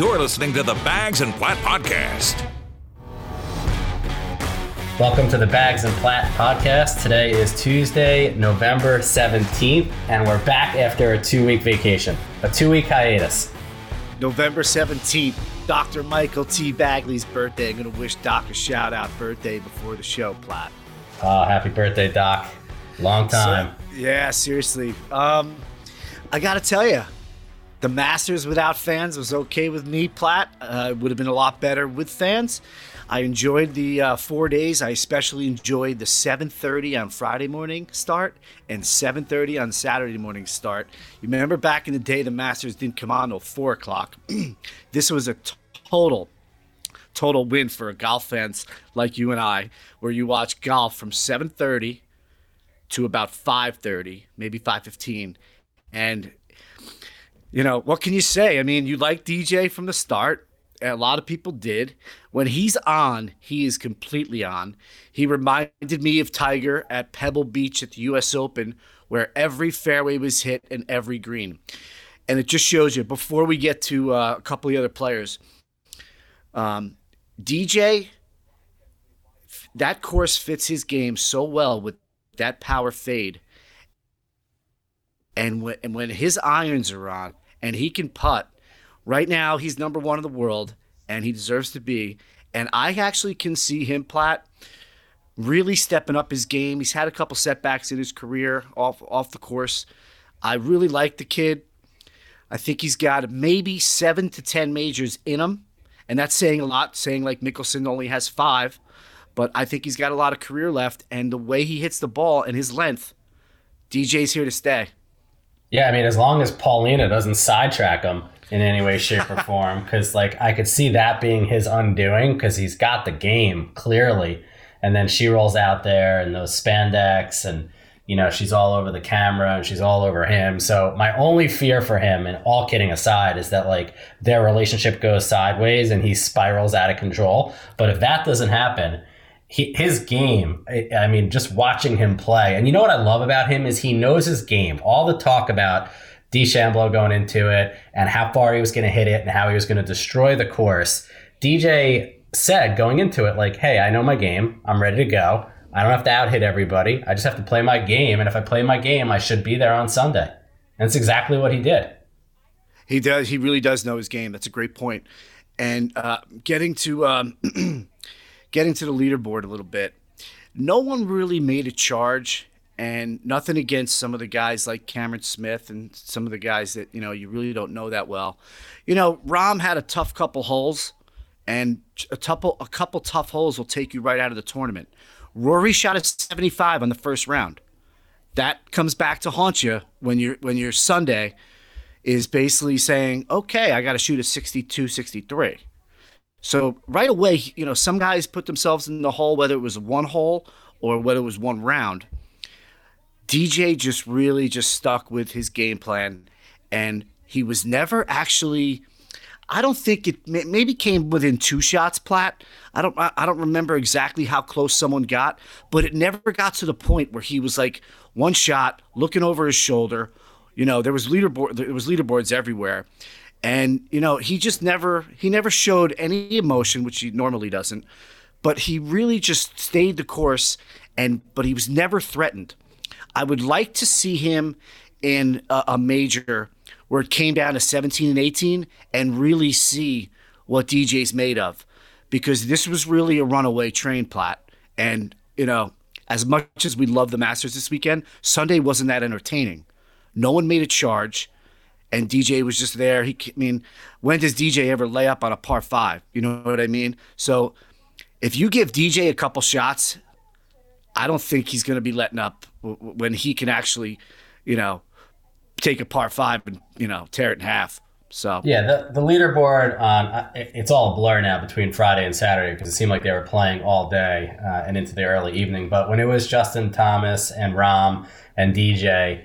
You're listening to the Bags and Platt Podcast. Welcome to the Bags and Platt podcast. Today is Tuesday, November 17th, and we're back after a two week vacation, a two week hiatus. November 17th, Dr. Michael T. Bagley's birthday. I'm going to wish Doc a shout out birthday before the show, Platt. Oh, happy birthday, Doc. Long time. So, yeah, seriously. Um, I got to tell you, the Masters without fans was okay with me, Platt. Uh, it would have been a lot better with fans. I enjoyed the uh, four days. I especially enjoyed the 7:30 on Friday morning start and 7:30 on Saturday morning start. You remember back in the day, the Masters didn't come on until four o'clock. this was a total, total win for a golf fans like you and I, where you watch golf from 7:30 to about 5:30, maybe 5:15, and you know what can you say? I mean, you like DJ from the start a lot of people did. When he's on, he is completely on. He reminded me of Tiger at Pebble Beach at the US Open, where every fairway was hit and every green. And it just shows you, before we get to uh, a couple of the other players, um, DJ, that course fits his game so well with that power fade. And when, and when his irons are on and he can putt, Right now, he's number one in the world, and he deserves to be. And I actually can see him, Platt, really stepping up his game. He's had a couple setbacks in his career off off the course. I really like the kid. I think he's got maybe seven to ten majors in him, and that's saying a lot. Saying like Mickelson only has five, but I think he's got a lot of career left. And the way he hits the ball and his length, DJ's here to stay. Yeah, I mean, as long as Paulina doesn't sidetrack him, in any way, shape, or form. Because like I could see that being his undoing because he's got the game clearly, and then she rolls out there and those spandex and you know she's all over the camera and she's all over him. So my only fear for him, and all kidding aside, is that like their relationship goes sideways and he spirals out of control. But if that doesn't happen. He, his game, I mean, just watching him play. And you know what I love about him is he knows his game. All the talk about DeChambeau going into it and how far he was going to hit it and how he was going to destroy the course. DJ said going into it, like, hey, I know my game. I'm ready to go. I don't have to out hit everybody. I just have to play my game. And if I play my game, I should be there on Sunday. And that's exactly what he did. He does. He really does know his game. That's a great point. And uh, getting to um, getting to the leaderboard a little bit, no one really made a charge and nothing against some of the guys like Cameron Smith and some of the guys that you know you really don't know that well. You know, Rahm had a tough couple holes, and a couple a couple tough holes will take you right out of the tournament. Rory shot a 75 on the first round. That comes back to haunt you when you're when your Sunday is basically saying, "Okay, I got to shoot a 62, 63." So right away, you know, some guys put themselves in the hole, whether it was one hole or whether it was one round DJ just really just stuck with his game plan, and he was never actually. I don't think it maybe came within two shots, Platt. I don't I don't remember exactly how close someone got, but it never got to the point where he was like one shot, looking over his shoulder. You know, there was leaderboard there was leaderboards everywhere. And you know, he just never he never showed any emotion, which he normally doesn't. But he really just stayed the course and but he was never threatened. I would like to see him in a, a major where it came down to 17 and 18 and really see what DJ's made of because this was really a runaway train Platt. And, you know, as much as we love the Masters this weekend, Sunday wasn't that entertaining. No one made a charge, and DJ was just there. He, I mean, when does DJ ever lay up on a par five? You know what I mean? So if you give DJ a couple shots, I don't think he's going to be letting up when he can actually, you know, take a par five and you know tear it in half. So yeah, the the leaderboard on uh, it's all a blur now between Friday and Saturday because it seemed like they were playing all day uh, and into the early evening. But when it was Justin Thomas and Rahm and DJ,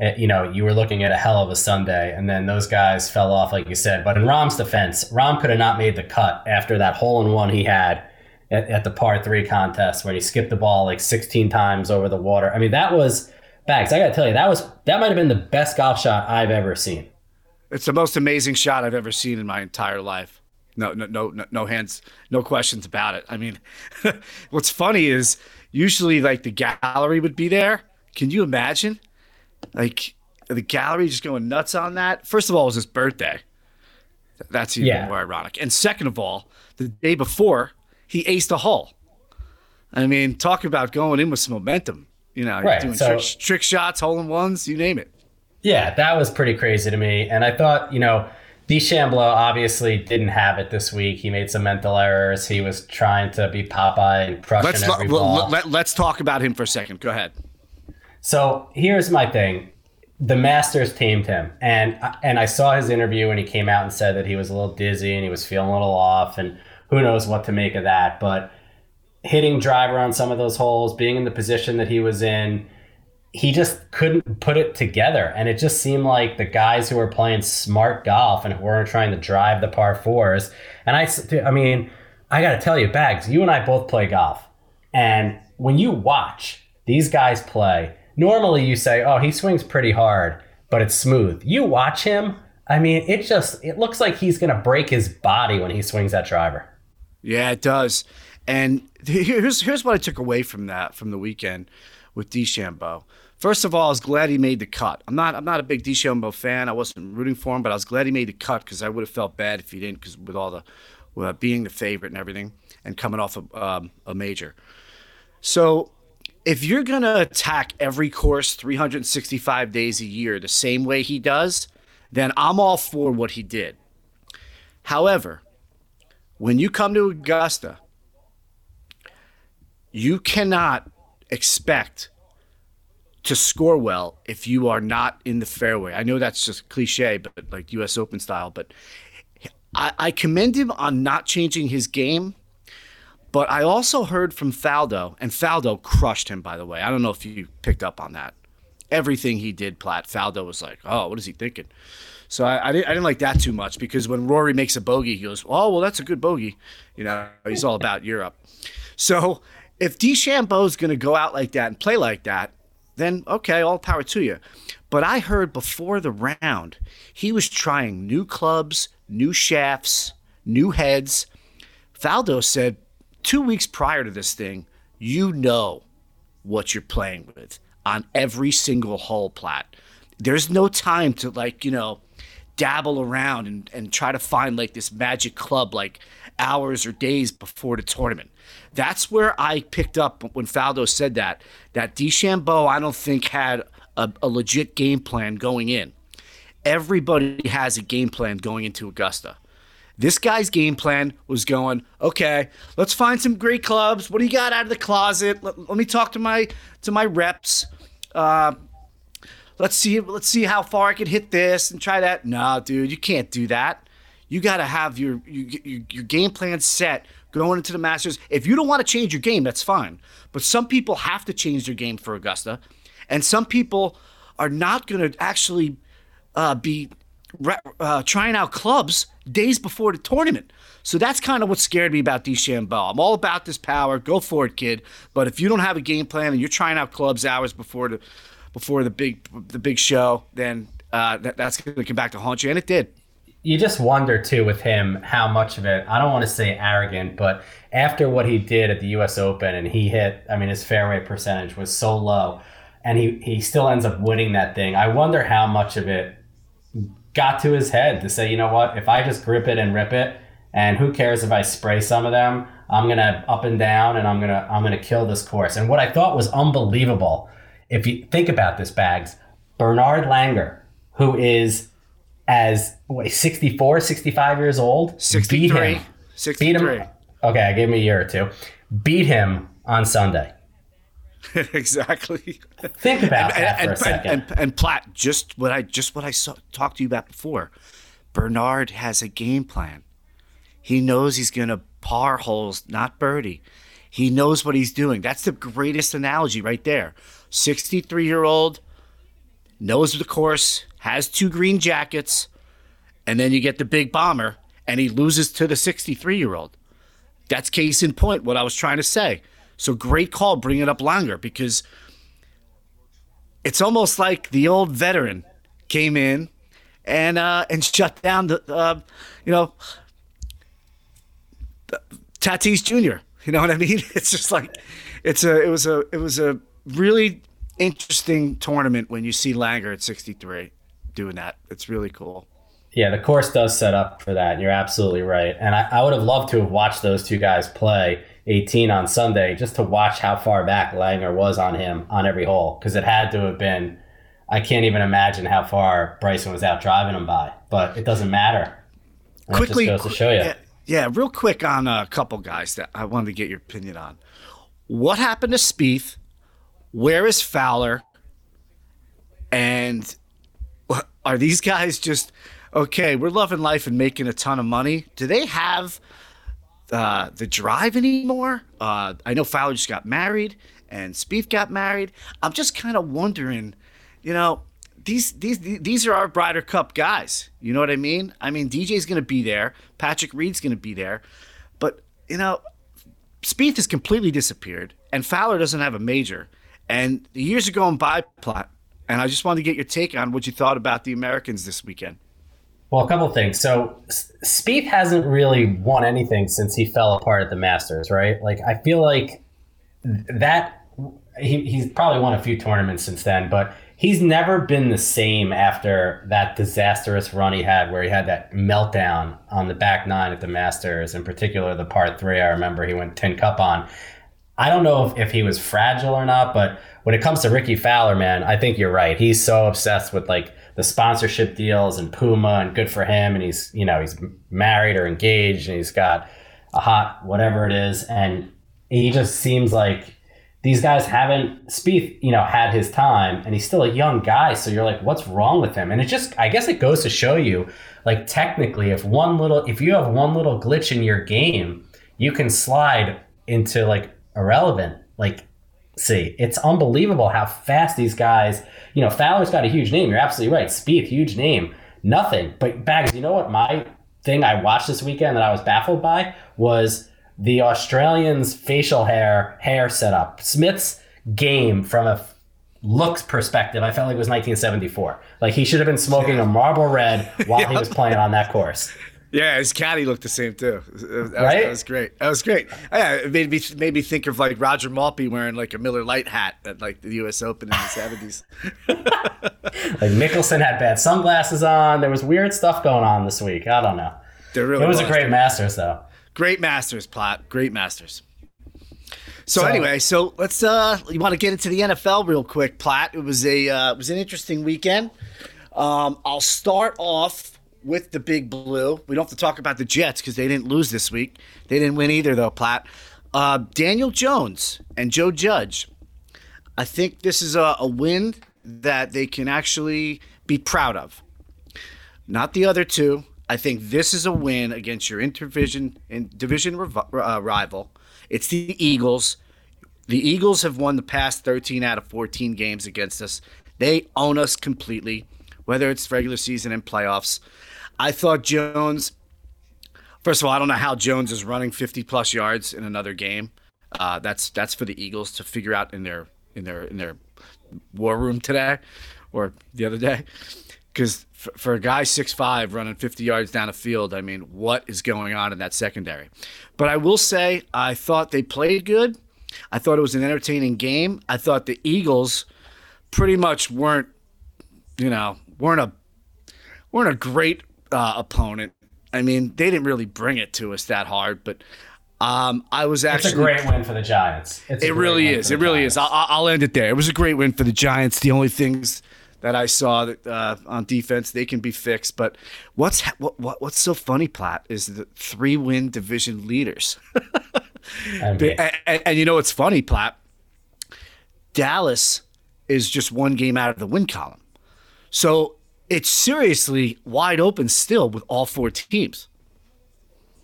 eh, you know, you were looking at a hell of a Sunday, and then those guys fell off, like you said. But in Rahm's defense, Rahm could have not made the cut after that hole in one he had at, at the par three contest where he skipped the ball like 16 times over the water. I mean, that was bags. I got to tell you, that was that might have been the best golf shot I've ever seen. It's the most amazing shot I've ever seen in my entire life. No, no, no, no, no hands, no questions about it. I mean, what's funny is usually like the gallery would be there. Can you imagine? Like the gallery just going nuts on that. First of all, it was his birthday. That's even Yeah. more ironic. And second of all, the day before, he aced a hole. I mean, talk about going in with some momentum. You know, Right, doing so- trick, trick shots, hole in ones, you name it. Yeah, that was pretty crazy to me. And I thought, you know, DeChambeau obviously didn't have it this week. He made some mental errors. He was trying to be Popeye and crushing Let's every ball. let, let's talk about him for a second. Go ahead. So here's my thing: the Masters tamed him, and and I saw his interview, when he came out and said that he was a little dizzy and he was feeling a little off, and who knows what to make of that. But hitting driver on some of those holes, being in the position that he was in, he just couldn't put it together, and it just seemed like the guys who were playing smart golf and who weren't trying to drive the par fours. And I, I mean, I got to tell you, Bags, you and I both play golf. And when you watch these guys play, normally you say, oh, he swings pretty hard, but it's smooth. You watch him, I mean, it just it looks like he's gonna break his body when he swings that driver. Yeah, it does. And here's here's what I took away from that from the weekend with DeChambeau. First of all, I was glad he made the cut. I'm not I'm not a big DeChambeau fan. I wasn't rooting for him, but I was glad he made the cut because I would have felt bad if he didn't. Because with all the uh, being the favorite and everything, and coming off a, um, a major, so if you're gonna attack every course 365 days a year the same way he does, then I'm all for what he did. However, when you come to Augusta, you cannot expect to score well if you are not in the fairway. I know that's just cliche, but like U.S. Open style. But I, I commend him on not changing his game. But I also heard from Faldo, and Faldo crushed him, by the way. I don't know if you picked up on that. Everything he did, Platt, Faldo was like, oh, what is he thinking? So I, I, didn't, I didn't like that too much because when Rory makes a bogey, he goes, oh, well, that's a good bogey. You know, he's all about Europe. So if DeChambeau's going to go out like that and play like that, then okay, all power to you. But I heard before the round, he was trying new clubs, new shafts, new heads. Faldo said two weeks prior to this thing, you know what you're playing with on every single hole Platt. There's no time to like, you know, dabble around and, and try to find like this magic club like hours or days before the tournament. That's where I picked up when Faldo said that, that DeChambeau, I don't think had a, a legit game plan going in. Everybody has a game plan going into Augusta. This guy's game plan was going, okay, let's find some great clubs. What do you got out of the closet? Let, let me talk to my to my reps. Uh, let's see let's see how far I can hit this and try that. No, dude, you can't do that. You got to have your, your your game plan set going into the Masters. If you don't want to change your game, that's fine. But some people have to change their game for Augusta, and some people are not going to actually uh, be uh, trying out clubs days before the tournament. So that's kind of what scared me about DeChambeau. I'm all about this power. Go for it, kid. But if you don't have a game plan and you're trying out clubs hours before the before the big the big show, then uh, that, that's going to come back to haunt you, and it did. You just wonder too with him how much of it. I don't want to say arrogant, but after what he did at the U.S. Open and he hit, I mean, his fairway percentage was so low, and he he still ends up winning that thing. I wonder how much of it got to his head to say, you know what, if I just grip it and rip it, and who cares if I spray some of them, I'm gonna up and down and I'm gonna I'm gonna kill this course. And what I thought was unbelievable, if you think about this, bags, Bernard Langer, who is as what 64, 65 years old, beat 63. him. Beat him. Okay, I gave him a year or two. Beat him on Sunday. exactly. Think about that and, for a and, second. and, and Platt, just what I just what I saw, talked to you about before. Bernard has a game plan. He knows he's going to par holes, not birdie. He knows what he's doing. That's the greatest analogy right there. 63 year old knows the course, has two green jackets, and then you get the big bomber, and he loses to the 63 year old. That's case in point, what I was trying to say. So great call bringing up Langer because it's almost like the old veteran came in and uh, and shut down the uh, you know Tatis Jr. You know what I mean? It's just like it's a it was a it was a really interesting tournament when you see Langer at 63 doing that. It's really cool. Yeah, the course does set up for that. You're absolutely right. And I, I would have loved to have watched those two guys play 18 on Sunday just to watch how far back Langer was on him on every hole because it had to have been. I can't even imagine how far Bryson was out driving him by, but it doesn't matter. And Quickly, goes to show you. Yeah, yeah, real quick on a couple guys that I wanted to get your opinion on. What happened to Spieth? Where is Fowler? And are these guys just okay? We're loving life and making a ton of money. Do they have uh, the drive anymore? Uh, I know Fowler just got married and Spieth got married. I'm just kind of wondering, you know, these these these are our Ryder Cup guys. You know what I mean? I mean, DJ's going to be there. Patrick Reed's going to be there, but you know, Spieth has completely disappeared, and Fowler doesn't have a major. And the years are going by, Platt. And I just wanted to get your take on what you thought about the Americans this weekend. Well, a couple things. So Spieth hasn't really won anything since he fell apart at the Masters, right? Like I feel like that he, he's probably won a few tournaments since then, but he's never been the same after that disastrous run he had where he had that meltdown on the back nine at the Masters, in particular the par three. I remember he went 10 cup on. I don't know if, if he was fragile or not, but when it comes to Rickie Fowler, man, I think you're right. He's so obsessed with like the sponsorship deals and Puma and good for him. And he's, you know, he's married or engaged and he's got a hot whatever it is. And he just seems like these guys haven't Spieth, you know, had his time and he's still a young guy. So you're like, what's wrong with him? And it just, I guess it goes to show you like technically if one little, if you have one little glitch in your game, you can slide into like irrelevant. Like, see, it's unbelievable how fast these guys. You know, Fowler's got a huge name. You're absolutely right. Spieth, huge name. Nothing. But Bags, you know what? My thing I watched this weekend that I was baffled by was the Australians' facial hair hair setup. Smith's game from a looks perspective, I felt like it was 1974. Like he should have been smoking a Marlboro Red while he was playing on that course. Yeah, his caddy looked the same too. That, right? was, that was great. That was great. Yeah, it made me made me think of like Roger Maltbie wearing like a Miller Lite hat at like the U.S. Open in the seventies. like Mickelson had bad sunglasses on. There was weird stuff going on this week. I don't know. There really it was, was a great Masters though. Great Masters, Platt. Great Masters. So, so, anyway, so let's uh you want to get into the NFL real quick, Platt. It was a uh, it was an interesting weekend. Um, I'll start off with the big blue. We don't have to talk about the Jets because they didn't lose this week. They didn't win either, though, Platt. Uh, Daniel Jones and Joe Judge. I think this is a, a win that they can actually be proud of. Not the other two. I think this is a win against your interdivision in division uh, rival. It's the Eagles. The Eagles have won the past 13 out of 14 games against us. They own us completely, whether it's regular season and playoffs. I thought Jones. First of all, I don't know how Jones is running 50 plus yards in another game. Uh, that's that's for the Eagles to figure out in their in their in their war room today or the other day. Because for, for a guy six five running 50 yards down a field, I mean, what is going on in that secondary? But I will say, I thought they played good. I thought it was an entertaining game. I thought the Eagles pretty much weren't, you know, weren't a weren't a great uh, opponent. I mean, they didn't really bring it to us that hard, but um, I was actually. It's a great win for the Giants. it really is. It really Giants. is. I'll, I'll, end it there. It was a great win for the Giants. The only things that I saw that, uh, on defense they can be fixed. But what's what, what what's so funny, Platt, is the three win division leaders. and, and, and you know what's funny, Platt? Dallas is just one game out of the win column. So it's seriously wide open still with all four teams.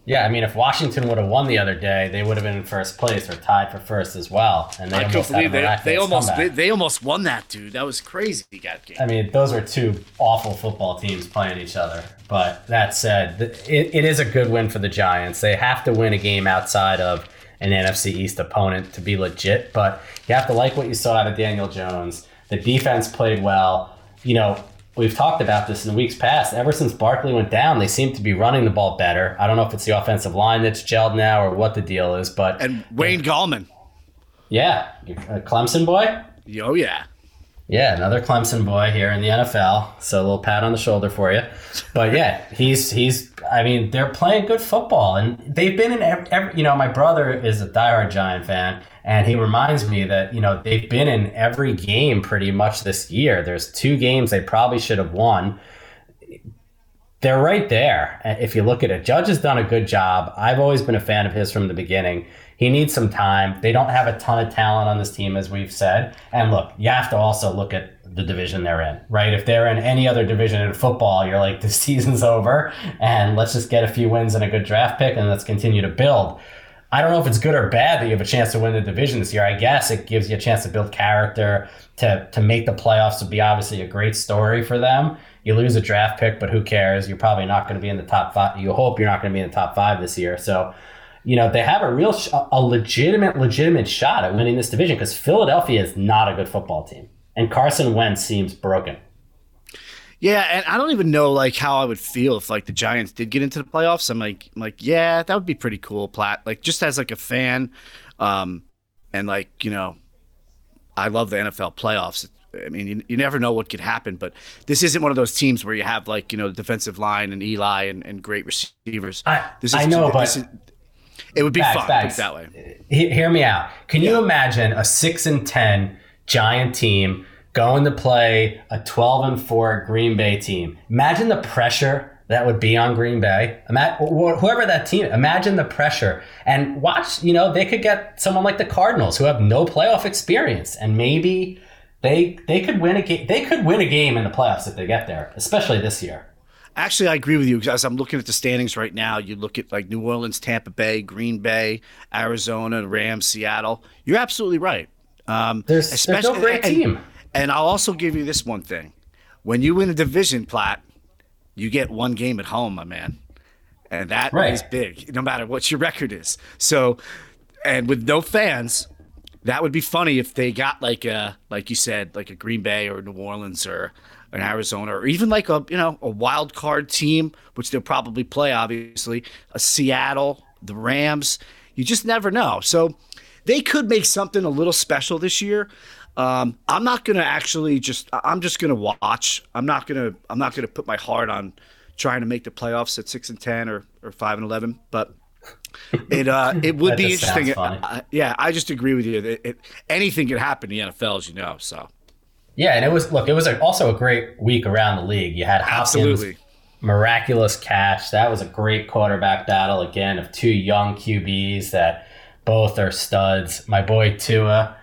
Yeah, I mean, if Washington would have won the other day, they would have been in first place or tied for first as well. And they I almost believe they, they almost they, they, almost won that, dude. That was crazy. That game. I mean, those are two awful football teams playing each other. But that said, it, it is a good win for the Giants. They have to win a game outside of an NFC East opponent to be legit. But you have to like what you saw out of Daniel Jones. The defense played well. You know, we've talked about this in weeks past. Ever since Barkley went down, they seem to be running the ball better. I don't know if it's the offensive line that's gelled now or what the deal is, but And Wayne Gallman. yeah, a Clemson boy. Oh yeah. Yeah, another Clemson boy here in the NFL. So a little pat on the shoulder for you. But yeah, he's he's. I mean, they're playing good football, and they've been in every. every you know, my brother is a diehard Giant fan, and he reminds me that you know they've been in every game pretty much this year. There's two games they probably should have won. They're right there. If you look at it, Judge has done a good job. I've always been a fan of his from the beginning. He needs some time. They don't have a ton of talent on this team, as we've said. And look, you have to also look at the division they're in, right? If they're in any other division in football, you're like, the season's over and let's just get a few wins and a good draft pick and let's continue to build. I don't know if it's good or bad that you have a chance to win the division this year. I guess it gives you a chance to build character, to to make the playoffs would be obviously a great story for them. You lose a draft pick, but who cares? You're probably not going to be in the top five. You hope you're not going to be in the top five this year. So you know, they have a real, sh- a legitimate, legitimate shot at winning this division because Philadelphia is not a good football team, and Carson Wentz seems broken. Yeah, and I don't even know like how I would feel if like the Giants did get into the playoffs. I'm like, I'm like, yeah, that would be pretty cool, Platt. Like just as like a fan, um, and like you know, I love the NFL playoffs. I mean, you, you never know what could happen, but this isn't one of those teams where you have like you know the defensive line and Eli and, and great receivers. I, this is, I know, but is, it would be fun that way. Hear me out. Can yeah. you imagine a six and ten Giant team going to play a twelve and four Green Bay team? Imagine the pressure that would be on Green Bay. Whoever that team, imagine the pressure and watch. You know, they could get someone like the Cardinals who have no playoff experience, and maybe they they could win a game. They could win a game in the playoffs if they get there, especially this year. Actually, I agree with you. As I'm looking at the standings right now, you look at like New Orleans, Tampa Bay, Green Bay, Arizona, Rams, Seattle. You're absolutely right. Um, there's, especially, there's no great and, team. And I'll also give you this one thing: when you win a division, Platt, you get one game at home, my man, and that right. is big, no matter what your record is. So, and with no fans, that would be funny if they got like a, like you said, like a Green Bay or New Orleans or in Arizona, or even like a you know a wild card team, which they'll probably play. Obviously, a Seattle, the Rams. You just never know. So they could make something a little special this year. Um, I'm not gonna actually just. I'm just gonna watch. I'm not gonna. I'm not gonna put my heart on trying to make the playoffs at six and ten or or five and eleven. But it uh, it would be interesting. Uh, yeah, I just agree with you. It, it, anything can happen in the NFL, as you know. So yeah, and it was look, it was a, also a great week around the league. You had Hopkins, Absolutely. miraculous catch. That was a great quarterback battle again of two young QBs that both are studs. My boy Tua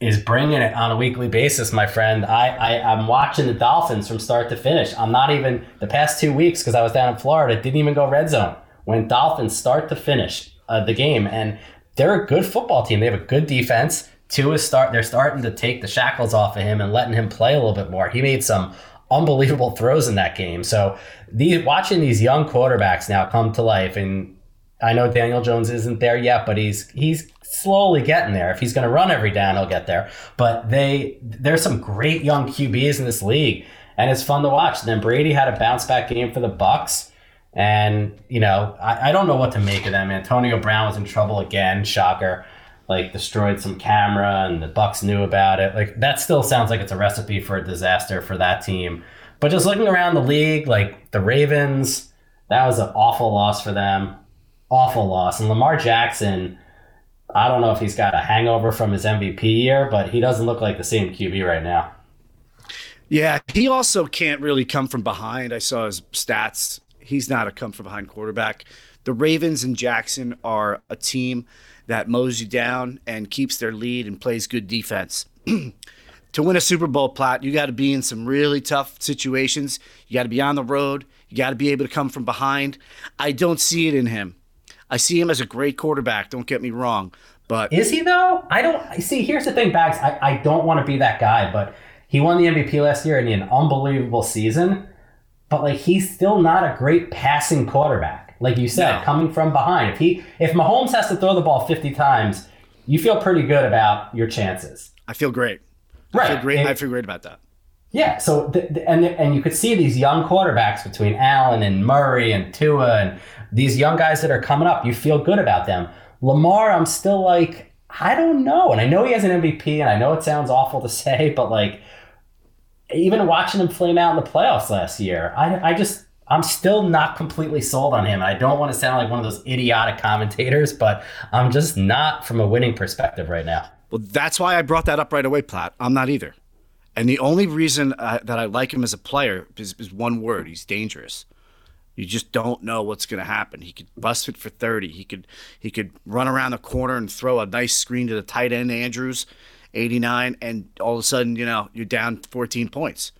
is bringing it on a weekly basis, my friend. I, I I'm watching the Dolphins from start to finish. I'm not even the past two weeks because I was down in Florida. Didn't even go red zone. When Dolphins start to finish uh, the game, and they're a good football team. They have a good defense. Tua start. They're starting to take the shackles off of him and letting him play a little bit more. He made some unbelievable throws in that game. So the watching these young quarterbacks now come to life, and I know Daniel Jones isn't there yet, but he's he's slowly getting there. If he's going to run every down, he'll get there. But they there's some great young QBs in this league, and it's fun to watch. And then Brady had a bounce back game for the Bucs. And, you know, I, I don't know what to make of them. Antonio Brown was in trouble again, shocker like destroyed some camera and the Bucs knew about it. Like that still sounds like it's a recipe for a disaster for that team. But just looking around the league, like the Ravens, that was an awful loss for them. Awful loss. And Lamar Jackson, I don't know if he's got a hangover from his MVP year, but he doesn't look like the same QB right now. Yeah, he also can't really come from behind. I saw his stats. He's not a come from behind quarterback. The Ravens and Jackson are a team that mows you down and keeps their lead and plays good defense. to win a Super Bowl Platt, you got to be in some really tough situations. You got to be on the road. You got to be able to come from behind. I don't see it in him. I see him as a great quarterback. Don't get me wrong, but is he though? I don't see. Here's the thing, Bags. I, I don't want to be that guy, but he won the MVP last year and he had an unbelievable season. But like, he's still not a great passing quarterback. Like you said, no. coming from behind. If he if Mahomes has to throw the ball 50 times, you feel pretty good about your chances. I feel great. Right. I feel great. I feel great about that. Yeah, so the, the, and and you could see these young quarterbacks between Allen and Murray and Tua and these young guys that are coming up. You feel good about them. Lamar, I'm still like I don't know, and I know he has an MVP, and I know it sounds awful to say, but like even watching him flame out in the playoffs last year, I I just I'm still not completely sold on him. I don't want to sound like one of those idiotic commentators, but I'm just not from a winning perspective right now. Well, that's why I brought that up right away, Platt. I'm not either. And the only reason uh, that I like him as a player is, is one word: he's dangerous. You just don't know what's going to happen. He could bust it for 30. He could he could run around the corner and throw a nice screen to the tight end Andrews, 89, and all of a sudden, you know, you're down 14 points.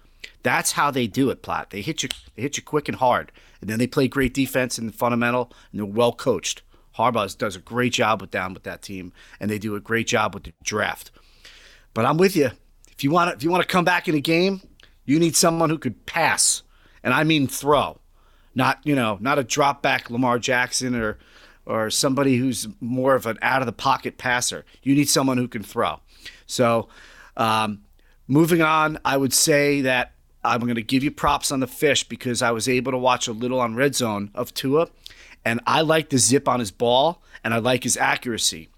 That's how they do it, Platt. They hit you they hit you quick and hard. And then they play great defense and fundamental and they're well coached. Harbaugh does a great job with down with that team, and they do a great job with the draft. But I'm with you. If you want to, if you want to come back in a game, you need someone who could pass, and I mean throw, not you know, not a drop back Lamar Jackson or or somebody who's more of an out of the pocket passer. You need someone who can throw. So, um, moving on, I would say that I'm going to give you props on the fish because I was able to watch a little on red zone of Tua, and I like the zip on his ball and I like his accuracy.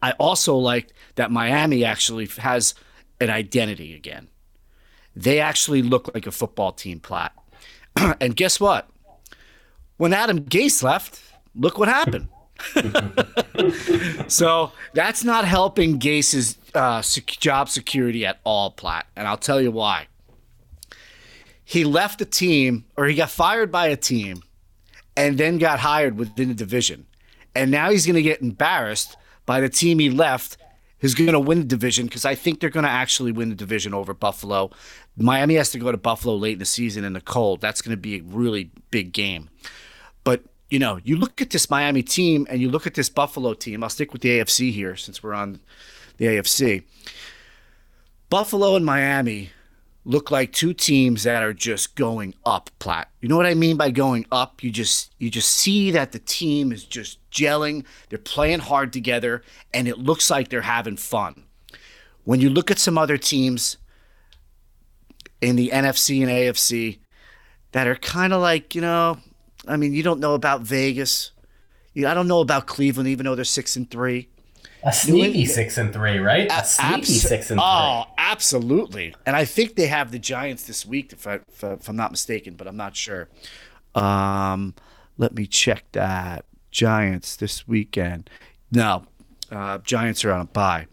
I also like that Miami actually has an identity again. They actually look like a football team, Platt. and guess what? When Adam Gase left, look what happened. so that's not helping Gase's uh, job security at all, Platt. And I'll tell you why. He left a team, or he got fired by a team, and then got hired within the division. And now he's going to get embarrassed by the team he left who's going to win the division because I think they're going to actually win the division over Buffalo. Miami has to go to Buffalo late in the season in the cold. That's going to be a really big game. But, you know, you look at this Miami team and you look at this Buffalo team. I'll stick with the AFC here since we're on the AFC. Buffalo and Miami look like two teams that are just going up Platt. You know what I mean by going up? You just you just see that the team is just gelling, they're playing hard together and it looks like they're having fun. When you look at some other teams in the NFC and AFC that are kind of like, you know, I mean, you don't know about Vegas. I don't know about Cleveland even though they're 6 and 3. A sneaky six and three, right? A sneaky Abs- six and three. Oh, absolutely. And I think they have the Giants this week, if, I, if I'm not mistaken, but I'm not sure. Um, let me check that. Giants this weekend. No, uh, Giants are on a bye.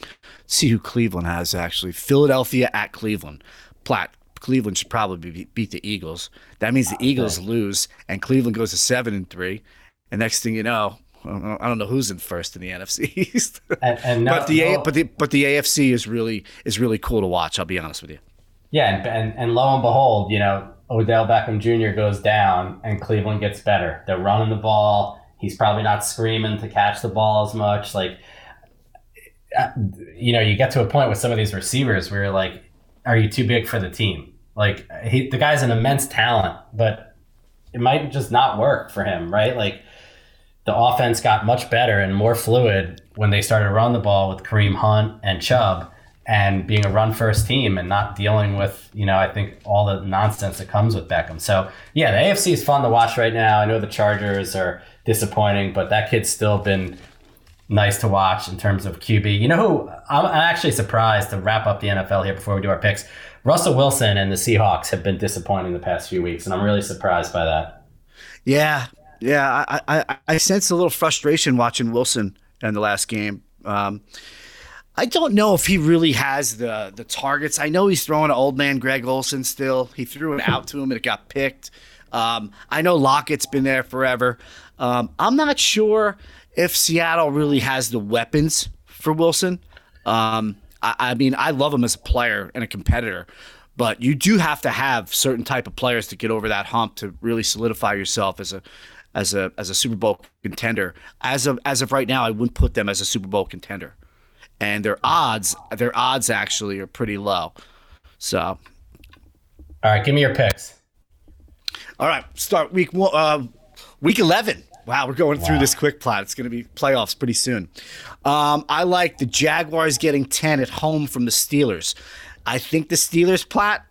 Let's see who Cleveland has actually. Philadelphia at Cleveland. Platt. Cleveland should probably be, beat the Eagles. That means the Eagles lose, and Cleveland goes to seven and three. And next thing you know, I don't know who's in first in the NFC East. and, and no, but the no, but the but the AFC is really is really cool to watch. I'll be honest with you. Yeah, and, and and lo and behold, you know Odell Beckham Jr. goes down, and Cleveland gets better. They're running the ball. He's probably not screaming to catch the ball as much. Like, uh, you know, you get to a point with some of these receivers where you're like, are you too big for the team? Like, he, the guy's an immense talent, but it might just not work for him, right? Like the offense got much better and more fluid when they started run the ball with Kareem Hunt and Chubb and being a run first team and not dealing with, you know, I think all the nonsense that comes with Beckham. So, yeah, the AFC is fun to watch right now. I know the Chargers are disappointing, but that kid's still been nice to watch in terms of QB. You know who I'm actually surprised to wrap up the NFL here before we do our picks. Russell Wilson and the Seahawks have been disappointing the past few weeks, and I'm really surprised by that. Yeah, yeah, I, I, I sense a little frustration watching Wilson in the last game. Um, I don't know if he really has the the targets. I know he's throwing to old man Greg Olsen still. He threw it out to him and it got picked. Um, I know Lockett's been there forever. Um, I'm not sure if Seattle really has the weapons for Wilson. Um, I, I, mean, I love him as a player and a competitor, but you do have to have certain type of players to get over that hump to really solidify yourself as a as a as a Super Bowl contender. As of as of right now, I wouldn't put them as a Super Bowl contender, and their odds their odds actually are pretty low. So, all right, give me your picks. All right, start week one, uh, week eleven. Wow, we're going wow. through this quick Platt. It's going to be playoffs pretty soon. Um, I like the Jaguars getting ten at home from the Steelers. I think the Steelers Platt.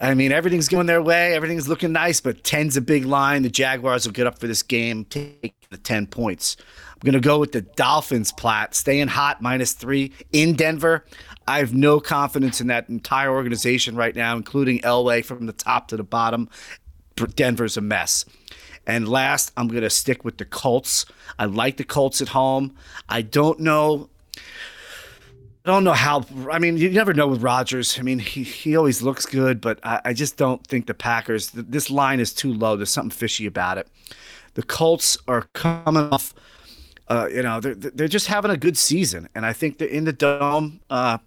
I mean, everything's going their way. Everything's looking nice, but 10's a big line. The Jaguars will get up for this game, take the 10 points. I'm going to go with the Dolphins Platt, staying hot, minus three in Denver. I have no confidence in that entire organization right now, including Elway from the top to the bottom. Denver's a mess. And last, I'm going to stick with the Colts. I like the Colts at home. I don't know I don't know how. I mean, you never know with Rodgers. I mean, he, he always looks good, but I, I just don't think the Packers. This line is too low. There's something fishy about it. The Colts are coming off. Uh, you know, they're they're just having a good season, and I think they're in the dome uh,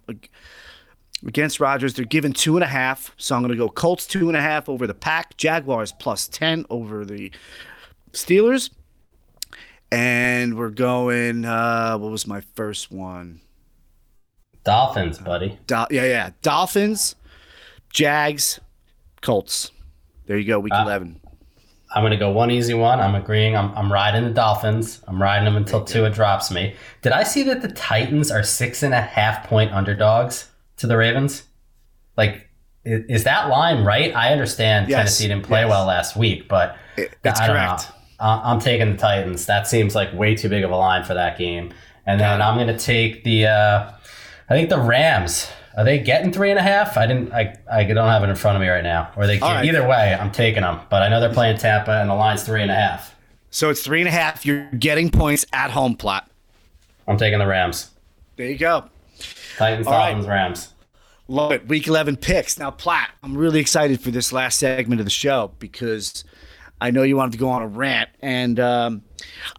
against Rodgers. They're given two and a half, so I'm going to go Colts two and a half over the Pack. Jaguars plus ten over the Steelers, and we're going. Uh, what was my first one? Dolphins, buddy. Do- yeah, yeah. Dolphins, Jags, Colts. There you go, week uh, 11. I'm going to go one easy one. I'm agreeing. I'm, I'm riding the Dolphins. I'm riding them until Tua drops me. Did I see that the Titans are six and a half point underdogs to the Ravens? Like, is, is that line right? I understand yes. Tennessee didn't play yes. well last week, but it, it's I correct. Know. I'm taking the Titans. That seems like way too big of a line for that game. And then I'm going to take the. Uh, I think the Rams. Are they getting three and a half? I didn't. I, I don't have it in front of me right now. Or they right. either way, I'm taking them. But I know they're playing Tampa, and the line's three and a half. So it's three and a half. You're getting points at home Platt. I'm taking the Rams. There you go. Titans, All Dolphins, right. Rams. Love it. Week 11 picks. Now, Platt, I'm really excited for this last segment of the show because I know you wanted to go on a rant. And um,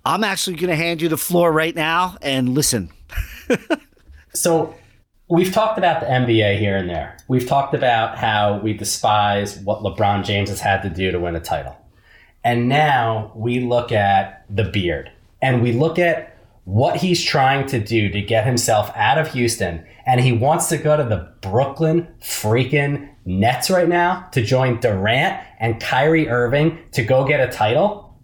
I'm actually going to hand you the floor right now and listen. so We've talked about the NBA here and there. We've talked about how we despise what LeBron James has had to do to win a title. And now we look at the beard and we look at what he's trying to do to get himself out of Houston. And he wants to go to the Brooklyn freaking Nets right now to join Durant and Kyrie Irving to go get a title.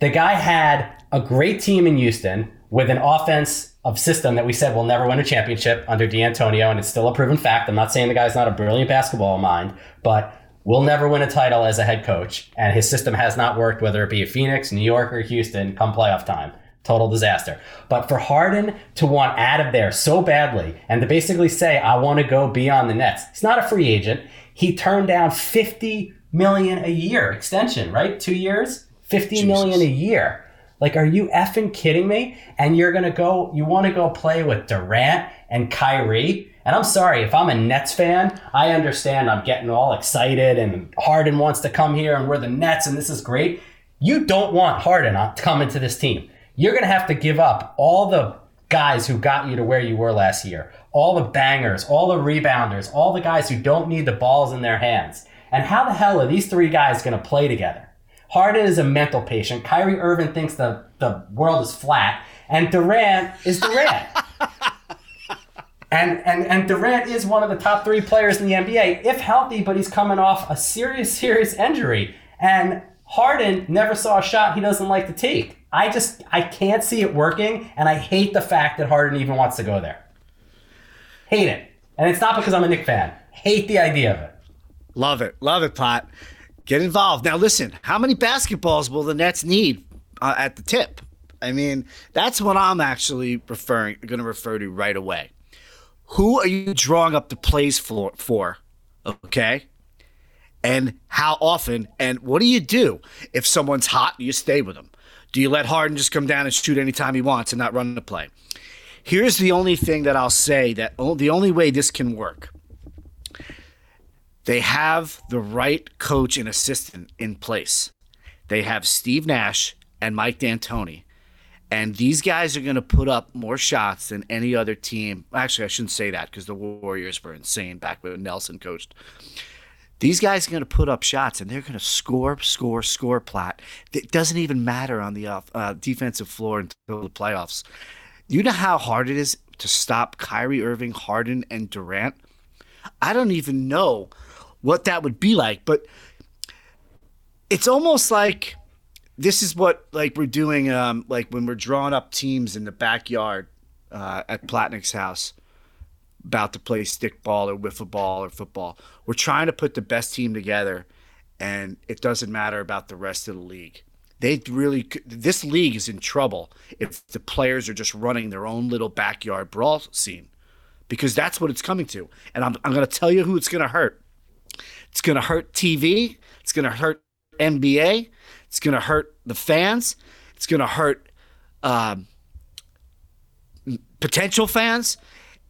The guy had a great team in Houston with an offense of system that we said will never win a championship under D'Antonio, and it's still a proven fact. I'm not saying the guy's not a brilliant basketball mind, but will never win a title as a head coach, and his system has not worked, whether it be a Phoenix, New York, or Houston, come playoff time. Total disaster. But for Harden to want out of there so badly and to basically say, I want to go be on the Nets, he's not a free agent. He turned down 50 million a year extension, right? Two years, fifty Jesus. million a year. Like, are you effing kidding me? And you're gonna go, you wanna go play with Durant and Kyrie? And I'm sorry, if I'm a Nets fan, I understand I'm getting all excited and Harden wants to come here and we're the Nets and this is great. You don't want Harden uh, to come into this team. You're gonna have to give up all the guys who got you to where you were last year, all the bangers, all the rebounders, all the guys who don't need the balls in their hands. And how the hell are these three guys gonna play together? Harden is a mental patient. Kyrie Irving thinks the, the world is flat. And Durant is Durant. and, and, and Durant is one of the top three players in the NBA, if healthy, but he's coming off a serious, serious injury. And Harden never saw a shot he doesn't like to take. I just I can't see it working, and I hate the fact that Harden even wants to go there. Hate it. And it's not because I'm a Knick fan. Hate the idea of it. Love it. Love it, Pot. Get involved. Now, listen, how many basketballs will the Nets need uh, at the tip? I mean, that's what I'm actually referring going to refer to right away. Who are you drawing up the plays for? For okay, and how often? And what do you do if someone's hot? And you stay with them. Do you let Harden just come down and shoot anytime he wants and not run the play? Here's the only thing that I'll say that the only way this can work they have the right coach and assistant in place. They have Steve Nash and Mike D'Antoni. And these guys are going to put up more shots than any other team. Actually, I shouldn't say that because the Warriors were insane back when Nelson coached. These guys are going to put up shots and they're going to score, score, score. Platt. It doesn't even matter on the uh, defensive floor until the playoffs. You know how hard it is to stop Kyrie Irving, Harden, and Durant. I don't even know what that would be like. But it's almost like this is what like we're doing um, like when we're drawing up teams in the backyard uh, at Platnick's house. about to play stickball or wiffle ball or football. We're trying to put the best team together, and it doesn't matter about the rest of the league. They really, this league is in trouble if the players are just running their own little backyard brawl scene, because that's what it's coming to. And I'm, I'm going to tell you who it's going to hurt. It's going to hurt TV. It's going to hurt NBA. It's going to hurt the fans. It's going to hurt um, potential fans.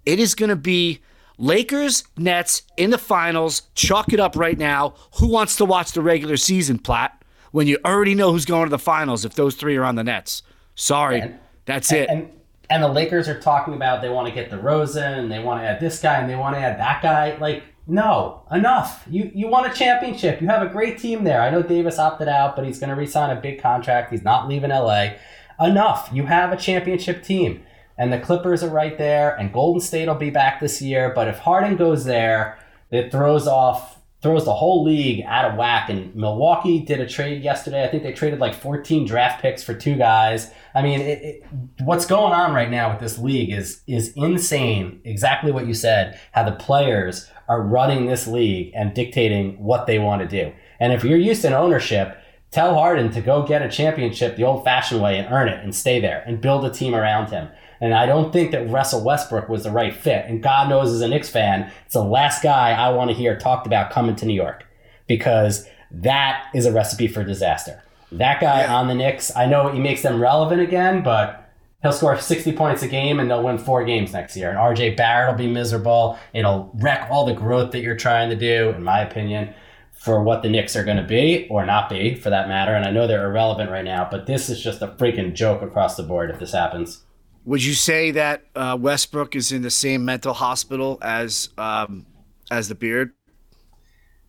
It is going to be Lakers, Nets in the finals. Chalk it up right now. Who wants to watch the regular season, Platt, when you already know who's going to the finals if those three are on the Nets? Sorry, and, that's it. And, and the Lakers are talking about they want to get DeRozan and they want to add this guy and they want to add that guy. Like, no, enough. You you won a championship. You have a great team there. I know Davis opted out, but he's going to resign a big contract. He's not leaving LA. Enough. You have a championship team and the Clippers are right there, and Golden State will be back this year. But if Harden goes there, it throws off throws the whole league out of whack. And Milwaukee did a trade yesterday. I think they traded like 14 draft picks for two guys. I mean, it, it, what's going on right now with this league is is insane. Exactly what you said. How the players are running this league and dictating what they want to do. And if you're used to ownership, tell Harden to go get a championship the old-fashioned way and earn it and stay there and build a team around him. And I don't think that Russell Westbrook was the right fit. And God knows, as a Knicks fan, it's the last guy I want to hear talked about coming to New York because that is a recipe for disaster. That guy yeah. on the Knicks, I know he makes them relevant again, but he'll score 60 points a game and they'll win four games next year. And RJ Barrett will be miserable. It'll wreck all the growth that you're trying to do, in my opinion, for what the Knicks are going to be or not be, for that matter. And I know they're irrelevant right now, but this is just a freaking joke across the board if this happens. Would you say that uh, Westbrook is in the same mental hospital as um, as the Beard?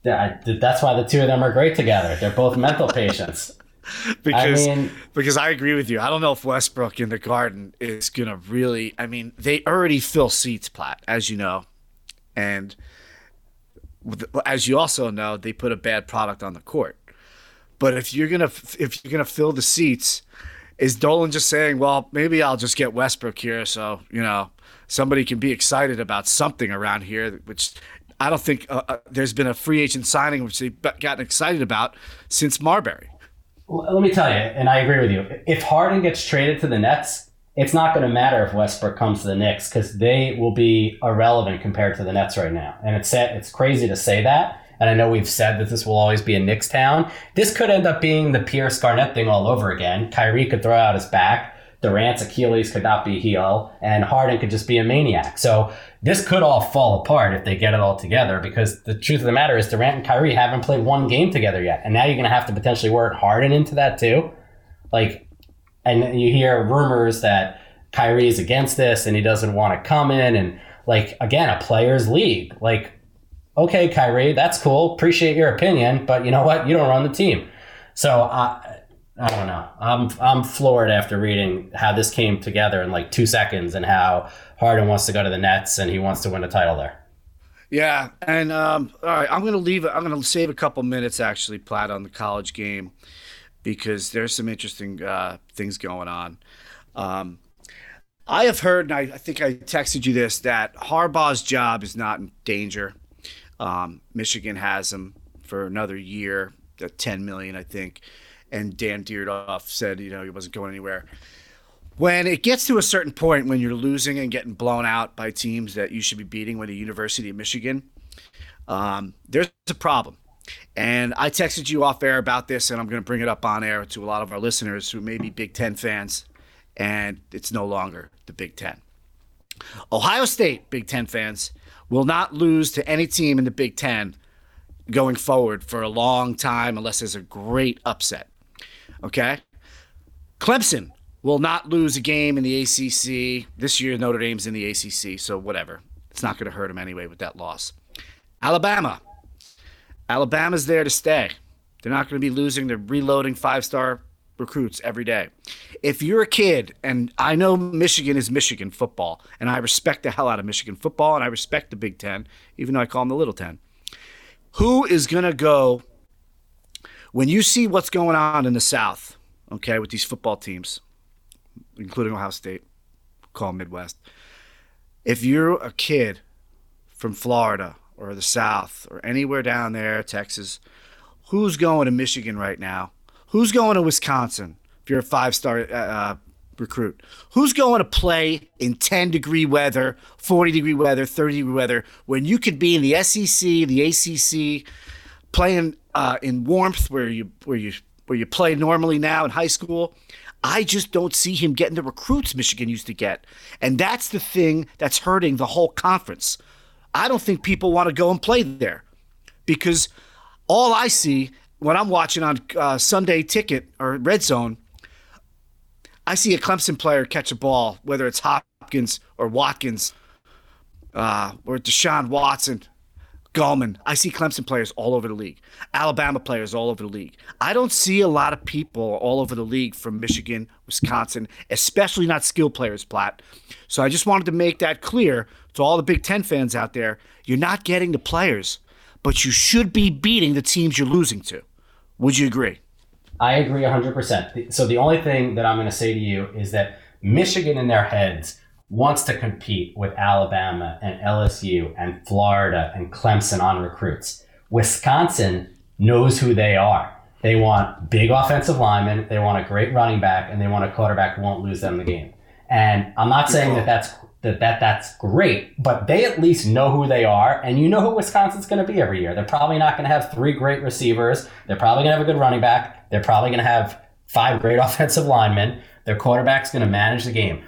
Yeah, I, that's why the two of them are great together. They're both mental patients. because I mean, because I agree with you. I don't know if Westbrook in the Garden is gonna really. I mean, they already fill seats, Platt, as you know, and as you also know, they put a bad product on the court. But if you're gonna if you're gonna fill the seats is Dolan just saying, well, maybe I'll just get Westbrook here so, you know, somebody can be excited about something around here, which I don't think uh, uh, there's been a free agent signing which they've gotten excited about since Marbury. Let me tell you, and I agree with you. If Harden gets traded to the Nets, it's not going to matter if Westbrook comes to the Knicks because they will be irrelevant compared to the Nets right now. And it's it's crazy to say that and I know we've said that this will always be a Knicks town. This could end up being the Pierce Garnett thing all over again. Kyrie could throw out his back. Durant's Achilles could not be healed, and Harden could just be a maniac. So this could all fall apart if they get it all together. Because the truth of the matter is, Durant and Kyrie haven't played one game together yet, and now you're going to have to potentially work Harden into that too. Like, and you hear rumors that Kyrie's against this and he doesn't want to come in, and like again, a players' league. Like okay, Kyrie, that's cool. Appreciate your opinion, but you know what? You don't run the team. So I, I don't know. I'm I'm floored after reading how this came together in like two seconds and how Harden wants to go to the Nets and he wants to win a title there. Yeah, and um, all right, I'm gonna leave. I'm gonna save a couple minutes actually, Platt, on the college game because there's some interesting uh, things going on. Um, I have heard, and I, I think I texted you this, that Harbaugh's job is not in danger. Um, Michigan has him for another year, at 10 million, I think. And Dan Dierdorf said, you know, he wasn't going anywhere. When it gets to a certain point when you're losing and getting blown out by teams that you should be beating, with the University of Michigan, um, there's a problem. And I texted you off air about this, and I'm going to bring it up on air to a lot of our listeners who may be Big Ten fans, and it's no longer the Big Ten. Ohio State Big Ten fans will not lose to any team in the Big Ten going forward for a long time unless there's a great upset. Okay? Clemson will not lose a game in the ACC. This year, Notre Dame's in the ACC, so whatever. It's not going to hurt them anyway with that loss. Alabama. Alabama's there to stay. They're not going to be losing. They're reloading five star recruits every day. If you're a kid, and I know Michigan is Michigan football, and I respect the hell out of Michigan football, and I respect the Big Ten, even though I call them the Little Ten. Who is going to go when you see what's going on in the South, okay, with these football teams, including Ohio State, call Midwest? If you're a kid from Florida or the South or anywhere down there, Texas, who's going to Michigan right now? Who's going to Wisconsin? If you're a five star uh, uh, recruit, who's going to play in 10 degree weather, 40 degree weather, 30 degree weather when you could be in the SEC, the ACC, playing uh, in warmth where you where you where you play normally now in high school? I just don't see him getting the recruits Michigan used to get. And that's the thing that's hurting the whole conference. I don't think people want to go and play there because all I see when I'm watching on uh, Sunday Ticket or Red Zone, I see a Clemson player catch a ball, whether it's Hopkins or Watkins uh, or Deshaun Watson Gallman. I see Clemson players all over the league, Alabama players all over the league. I don't see a lot of people all over the league from Michigan, Wisconsin, especially not skill players, Platt. So I just wanted to make that clear to all the Big Ten fans out there. You're not getting the players, but you should be beating the teams you're losing to. Would you agree? I agree 100%. So the only thing that I'm going to say to you is that Michigan in their heads wants to compete with Alabama and LSU and Florida and Clemson on recruits. Wisconsin knows who they are. They want big offensive linemen, they want a great running back, and they want a quarterback who won't lose them the game. And I'm not saying that that's that, that that's great, but they at least know who they are, and you know who Wisconsin's going to be every year. They're probably not going to have three great receivers. They're probably going to have a good running back. They're probably going to have five great offensive linemen. Their quarterback's going to manage the game.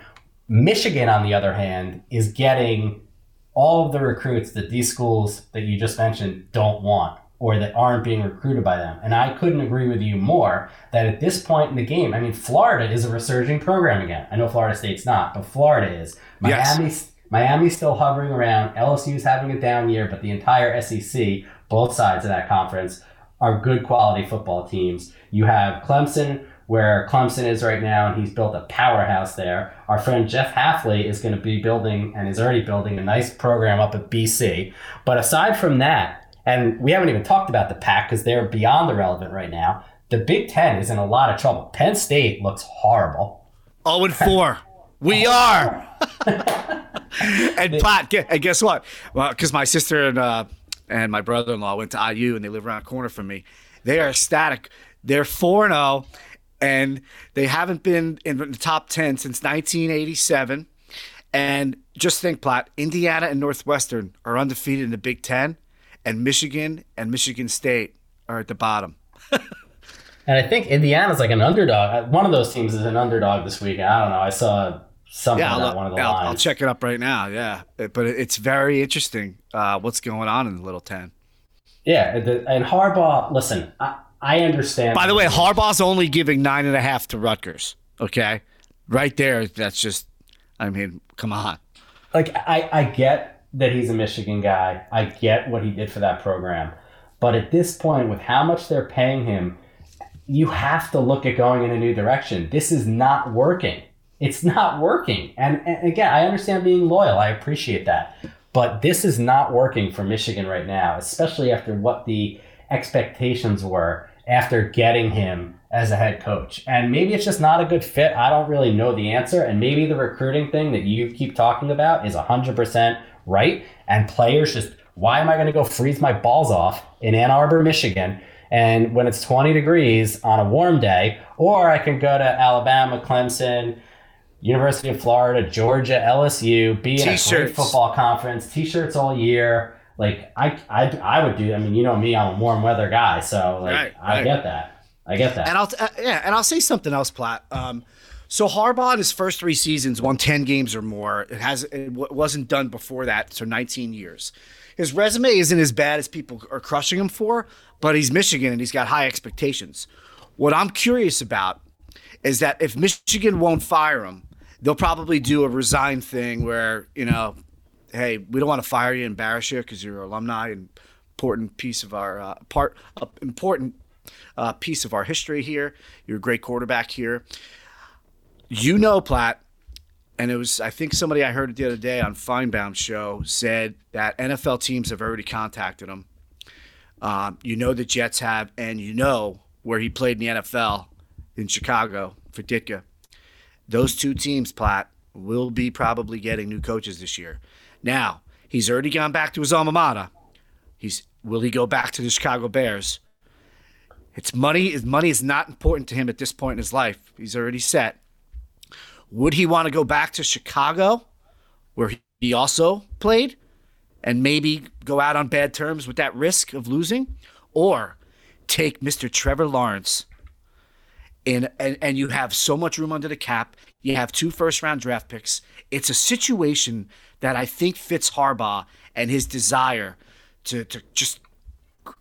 Michigan, on the other hand, is getting all of the recruits that these schools that you just mentioned don't want or that aren't being recruited by them. And I couldn't agree with you more that at this point in the game, I mean, Florida is a resurging program again. I know Florida State's not, but Florida is. Miami's, yes. Miami's still hovering around. LSU's having a down year, but the entire SEC, both sides of that conference, are good quality football teams. You have Clemson, where Clemson is right now, and he's built a powerhouse there. Our friend Jeff Hafley is going to be building and is already building a nice program up at BC. But aside from that, and we haven't even talked about the Pac because they're beyond the relevant right now. The Big Ten is in a lot of trouble. Penn State looks horrible. Oh, and 4. We are. and Pat, and guess what? Well, because my sister and uh, and my brother-in-law went to IU and they live around the corner from me. They are ecstatic. They're 4 0 and they haven't been in the top 10 since 1987. And just think, Platt, Indiana and Northwestern are undefeated in the Big Ten, and Michigan and Michigan State are at the bottom. and I think Indiana's like an underdog. One of those teams is an underdog this week. I don't know. I saw something yeah, about one of the I'll, lines. I'll check it up right now. Yeah, but it's very interesting uh, what's going on in the Little Ten. Yeah, and Harbaugh. Listen, I, I understand. By the way, Harbaugh's only giving nine and a half to Rutgers. Okay, right there. That's just. I mean, come on. Like I, I get that he's a Michigan guy. I get what he did for that program, but at this point, with how much they're paying him, you have to look at going in a new direction. This is not working. It's not working. And, and again, I understand being loyal. I appreciate that. But this is not working for Michigan right now, especially after what the expectations were after getting him as a head coach. And maybe it's just not a good fit. I don't really know the answer. And maybe the recruiting thing that you keep talking about is 100% right. And players just, why am I going to go freeze my balls off in Ann Arbor, Michigan? And when it's 20 degrees on a warm day, or I can go to Alabama, Clemson, University of Florida, Georgia, LSU, be in T-shirts. a great football conference, t-shirts all year, like I, I, I would do. I mean, you know me, I'm a warm weather guy, so like right, I right. get that. I get that. And I'll uh, yeah, and I'll say something else, Platt. Um, so Harbaugh, in his first three seasons, won ten games or more. It has it wasn't done before that, so 19 years. His resume isn't as bad as people are crushing him for, but he's Michigan and he's got high expectations. What I'm curious about is that if Michigan won't fire him, they'll probably do a resign thing where you know hey, we don't want to fire you, and embarrass you because you're an alumni and important piece of our uh, part, uh, important uh, piece of our history here. You're a great quarterback here. You know, Platt, and it was I think somebody I heard the other day on Finebaum show said that NFL teams have already contacted him. Um, you know the Jets have, and you know where he played in the NFL in Chicago for Ditka. Those two teams, Platt, will be probably getting new coaches this year. Now, He's already gone back to his alma mater. He's will he go back to the Chicago Bears? It's money. Is money is not important to him at this point in his life. He's already set. Would he want to go back to Chicago, where he also played, and maybe go out on bad terms with that risk of losing, or take Mr. Trevor Lawrence? In, and, and you have so much room under the cap. You have two first round draft picks. It's a situation that I think fits Harbaugh and his desire to, to just,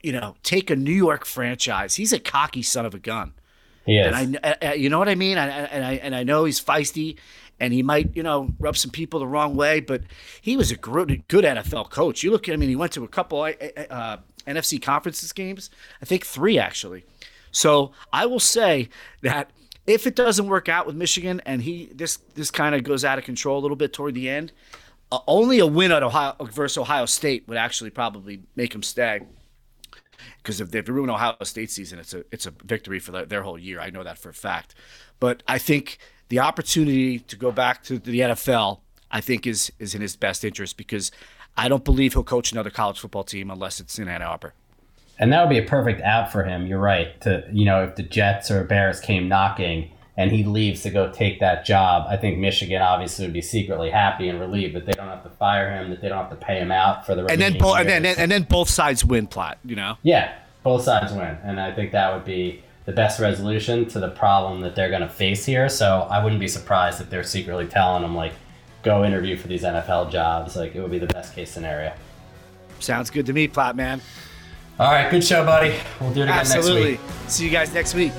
you know, take a New York franchise. He's a cocky son of a gun. Is. And I, uh, you know what I mean? I, and I and I know he's feisty, and he might, you know, rub some people the wrong way. But he was a good, good NFL coach. You look at, I mean, he went to a couple uh, uh NFC conferences games. I think three actually. So I will say that if it doesn't work out with Michigan, and he this this kind of goes out of control a little bit toward the end, uh, only a win at Ohio versus Ohio State would actually probably make him stay because if they ruin Ohio State season, it's a it's a victory for their, their whole year. I know that for a fact. But I think the opportunity to go back to the NFL, I think is is in his best interest because I don't believe he'll coach another college football team unless it's in Ann Arbor. And that would be a perfect out for him. You're right. To you know, if the Jets or Bears came knocking and he leaves to go take that job, I think Michigan obviously would be secretly happy and relieved that they don't have to fire him, that they don't have to pay him out for the and then both and then and then both sides win. Platt, you know. Yeah, both sides win, and I think that would be the best resolution to the problem that they're going to face here. So I wouldn't be surprised if they're secretly telling him like, go interview for these NFL jobs. Like it would be the best case scenario. Sounds good to me, Platt man. All right, good show, buddy. We'll do it again Absolutely. next week. Absolutely. See you guys next week.